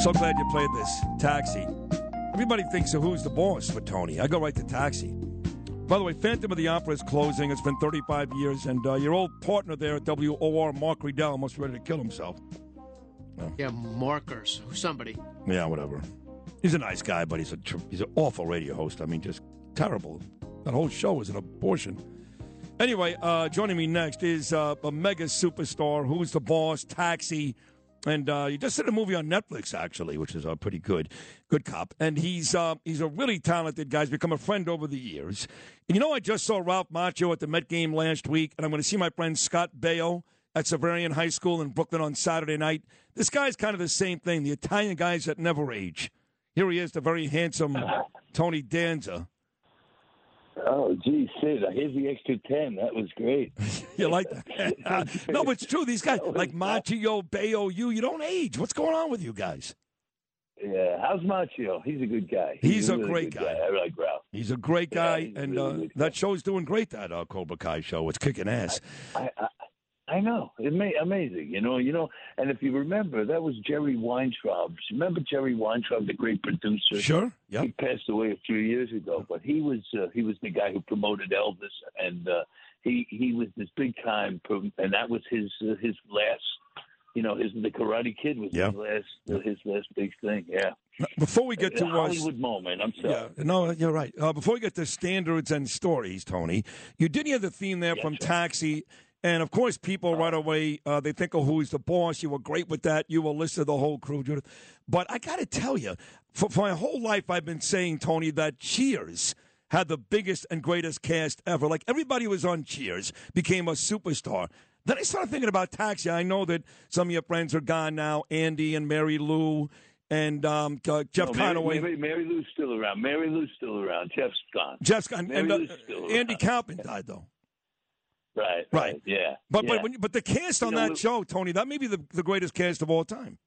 So glad you played this. Taxi. Everybody thinks of who's the boss for Tony. I go right to Taxi. By the way, Phantom of the Opera is closing. It's been 35 years, and uh, your old partner there at WOR, Mark Riedel, must be ready to kill himself. Yeah, markers. Somebody. Yeah, whatever. He's a nice guy, but he's a he's an awful radio host. I mean, just terrible. That whole show is an abortion. Anyway, uh, joining me next is uh, a mega superstar. Who's the boss? Taxi. And uh, he just did a movie on Netflix, actually, which is uh, pretty good. Good cop. And he's uh, he's a really talented guy. He's become a friend over the years. And you know, I just saw Ralph Macchio at the Met game last week, and I'm going to see my friend Scott Baio at Xaverian High School in Brooklyn on Saturday night. This guy's kind of the same thing. The Italian guys that never age. Here he is, the very handsome Tony Danza. Oh, gee, Sid, here's the extra 10. That was great. you like that? no, but it's true. These guys, like Macchio, Baio, you, you don't age. What's going on with you guys? Yeah, how's Macchio? He's a good guy. He's, a, really great good guy. I like Ralph. He's a great guy, he's a and really uh, that show's doing great. That uh, Cobra Kai show, it's kicking ass. I, I, I know. It's ma- amazing. You know, you know, and if you remember, that was Jerry Weintraub. Remember Jerry Weintraub, the great producer? Sure. Yeah. He passed away a few years ago, but he was uh, he was the guy who promoted Elvis, and uh, he he was this big time, pro- and that was his uh, his last. You know, his the Karate Kid was Yeah. his last his last big thing. Yeah. Before we get to us, Hollywood moment. I'm sorry. yeah, no, you're right. Uh, before we get to standards and stories, Tony, you didn't hear the theme there from Taxi. And of course, people right away uh, they think of who's the boss. You were great with that. You were listed the whole crew, Judith. But I got to tell you, for, for my whole life, I've been saying, Tony, that Cheers had the biggest and greatest cast ever. Like everybody was on Cheers became a superstar. Then I started thinking about Taxi. I know that some of your friends are gone now, Andy and Marilu and um, uh, Jeff No, Mary, Conaway. Mary, Marilu's still around. Marilu's still around. Jeff's gone. Jeff's gone. Mary And uh, Lou's still around. Andy Kaufman died though. Right. Right. Yeah. But yeah. but when, but the cast You on know, that we- show, Tony, that may be the, the greatest cast of all time.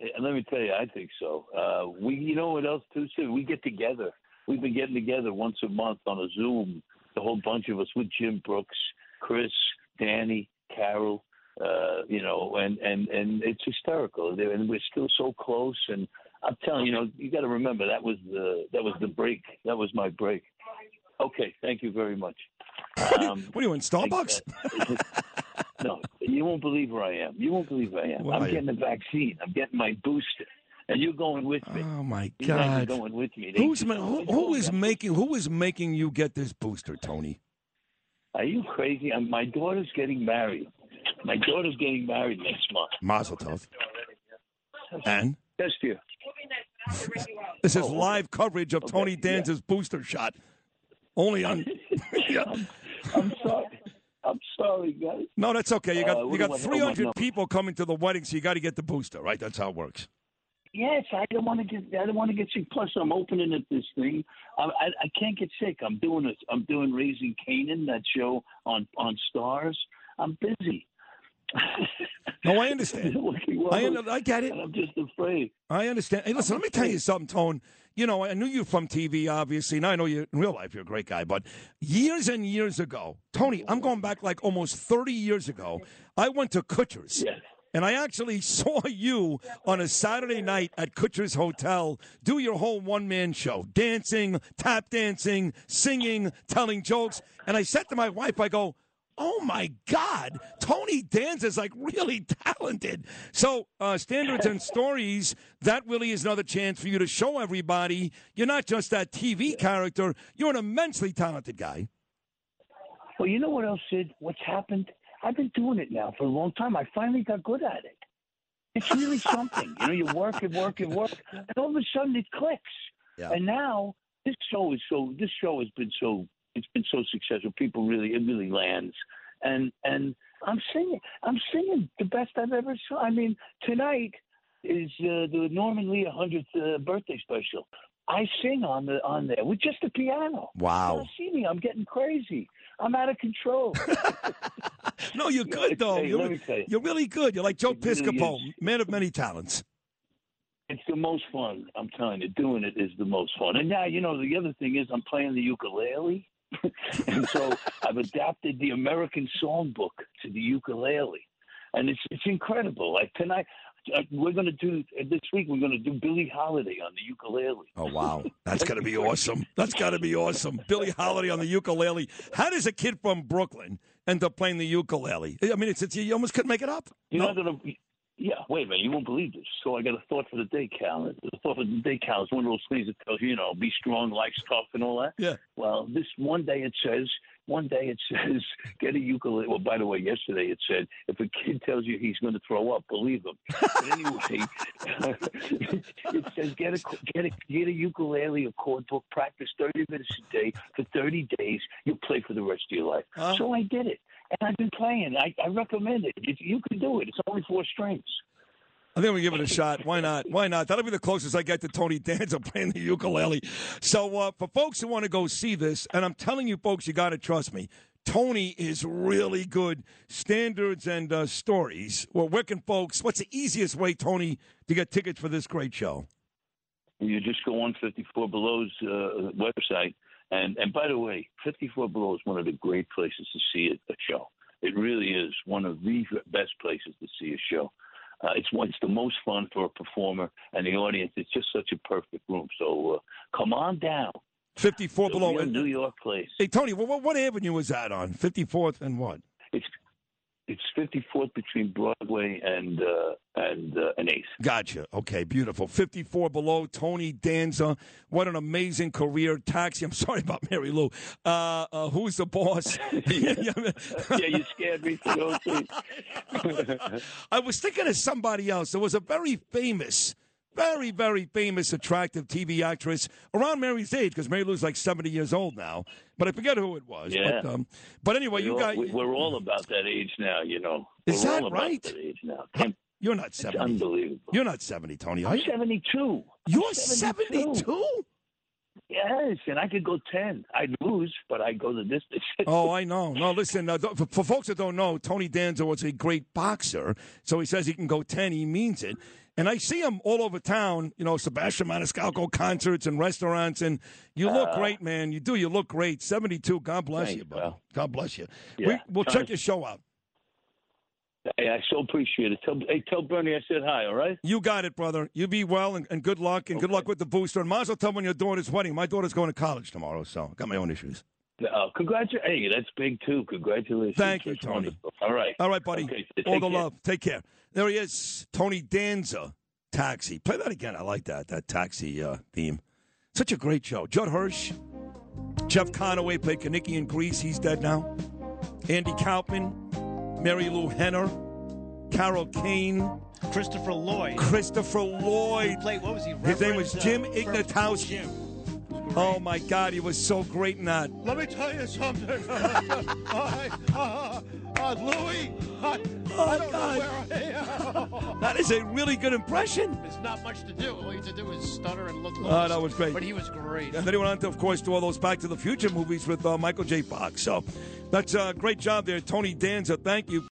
And let me tell you, I think so. Uh, we, you know what else too? Sid? We get together. We've been getting together once a month on a Zoom. The whole bunch of us with Jim Brooks, Chris, Danny, Carol. Uh, you know, and and and it's hysterical. And we're still so close. And I'm telling you, you know, you got to remember that was the that was the break. That was my break. Okay, thank you very much. Um, What are you in Starbucks? no, you won't believe where I am. You won't believe where I am. I'm getting the vaccine. I'm getting my booster, and you're going with me. Oh my You guys are God! going with me. They Who's ma- who, who is making who is making you get this booster, Tony? Are you crazy? I'm, my daughter's getting married. My daughter's getting married next month. Mazel tov. And Yes, dear. this Oh, is live coverage of Tony Danza's booster shot. Only on. Yeah. I'm sorry. I'm sorry, guys. No, that's okay. You Uh, got you got do I- oh, 300 people coming to the wedding, so you got to get the booster, right? That's how it works. Yes, I don't want to get. I don't want to get sick. Plus, I'm opening up this thing. I, I I can't get sick. I'm doing it. I'm doing Raising Kanan, that show on on Starz. I'm busy. No, I understand. Well. I I get it. I'm just afraid. I understand. Hey, listen, let me tell you something, Tone. You know, I knew you from TV, obviously, and I know you in real life. You're a great guy. But years and years ago, Tony, I'm going back like almost 30 years ago. I went to Kutsher's. And I actually saw you on a Saturday night at Kutsher's Hotel do your whole one man show dancing, tap dancing, singing, telling jokes. And I said to my wife, I go, Oh my God, Tony Danza is like really talented. So, uh, standards and stories, that really is another chance for you to show everybody you're not just that TV character, you're an immensely talented guy. Well, you know what else, Sid? What's happened? I've been doing it now for a long time. I finally got good at it. It's really something. You know, you work and work and work, and all of a sudden it clicks. Yeah. And now this show is so. This show has been so. It's been so successful. People really, it really lands. And and I'm singing. I'm singing the best I've ever saw. I mean, tonight is uh, the Norman Lear hundredth uh, birthday special. I sing on the on there with just the piano. Wow. You see me? I'm getting crazy. I'm out of control. No, you're good though. Hey, You're, let me tell you. you're really good. You're like Joe It Piscopo, is. man of many talents. It's the most fun. I'm telling you, doing it is the most fun. And now, you know, the other thing is I'm playing the ukulele. and so I've adapted the American songbook to the ukulele. And it's it's incredible. Like tonight, uh, we're going to do, this week, we're going to do Billie Holiday on the ukulele. Oh wow, that's got to be awesome. That's got to be awesome. Billie Holiday on the ukulele. How does a kid from Brooklyn end up playing the ukulele? I mean, it's, it's you almost couldn't make it up. You're No? not going to. Yeah, wait a minute. You won't believe this. So I got a thought for the day, Cal. The thought for the day, Cal, is one of those things that tells you, you know, be strong, like stuff, and all that. Yeah. Well, this one day it says, one day it says, get a ukulele. Well, by the way, yesterday it said, if a kid tells you he's going to throw up, believe him. But anyway, it says, get a get a get a ukulele, a chord book, practice 30 minutes a day for 30 days. You'll play for the rest of your life. Huh? So I did it, and I've been playing. I, I recommend it. it. You can do it. It's only four strings. I think we give it a shot. Why not? Why not? That'll be the closest I get to Tony Danza playing the ukulele. So uh, for folks who want to go see this, and I'm telling you, folks, you got to trust me. Tony is really good. Standards and uh, stories. Well, where can folks? What's the easiest way, Tony, to get tickets for this great show? You just go on 54 Below's uh, website, and and by the way, 54 Below is one of the great places to see a, a show. It really is one of the best places to see a show. Uh, it's it's the most fun for a performer and the audience. It's just such a perfect room. So uh, come on down. 54 It's a below. in New York place. Hey, Tony, what, what avenue is that on? 54th and what? It's it's 54th between Broadway and uh, and uh, and Eighth. Gotcha. Okay, beautiful. 54 below, Tony Danza. What an amazing career. Taxi. I'm sorry about Marilu. Uh, uh, who's the boss? yeah, you scared me for those. I was thinking of somebody else. There was a very famous, very, very famous, attractive TV actress around Mary's age, because Marilu's like 70 years old now. But I forget who it was. Yeah. But, um, but anyway, you We're all- guys. we're all about that age now. You know, Is we're that all about right? that age now. Can't- You're not It's 70. unbelievable. You're not 70, Tony. I'm 72. You're I'm 72? Yes, and I could go 10. I'd lose, but I'd go the distance. Oh, I know. No, listen, uh, th- for, for folks that don't know, Tony Danza was a great boxer. So he says he can go 10. He means it. And I see him all over town, you know, Sebastian Maniscalco concerts and restaurants. And you look great, man. You do. You look great. 72. God bless Uh, you, bro. pal. God bless you. Yeah. We, we'll check your show out. Hey, I so appreciate it. Tell, hey, tell Bernie I said hi, all right? You got it, brother. You be well and, and good luck. And good luck with the booster. And Mazel tell when your daughter's wedding. My daughter's going to college tomorrow, so I got my own issues. Uh, congratulations. Hey, that's big, too. Congratulations. Thank you, That's Tony. wonderful. All right. All right, buddy. Okay, All the care. love. Take care. There he is, Tony Danza, Taxi. Play that again. I like that, that taxi uh, theme. Such a great show. Judd Hirsch, Jeff Conaway played Kenickie in Grease. He's dead now. Andy Kaufman, Marilu Henner, Carol Kane, Christopher Lloyd. Christopher Lloyd. Played, what was he? His name was Jim uh, Ignatowski. Jim. Oh, my God. He was so great in that. Let me tell you something. I, uh, uh, Louis, I, Oh, I don't God. know where I am. That is a really good impression. There's not much to do. All you have to do is stutter and look. Like Oh, that was great. But he was great. And then he went on to, of course, do all those Back to the Future movies with uh, Michael J. Fox. So that's a great job there, Tony Danza. Thank you.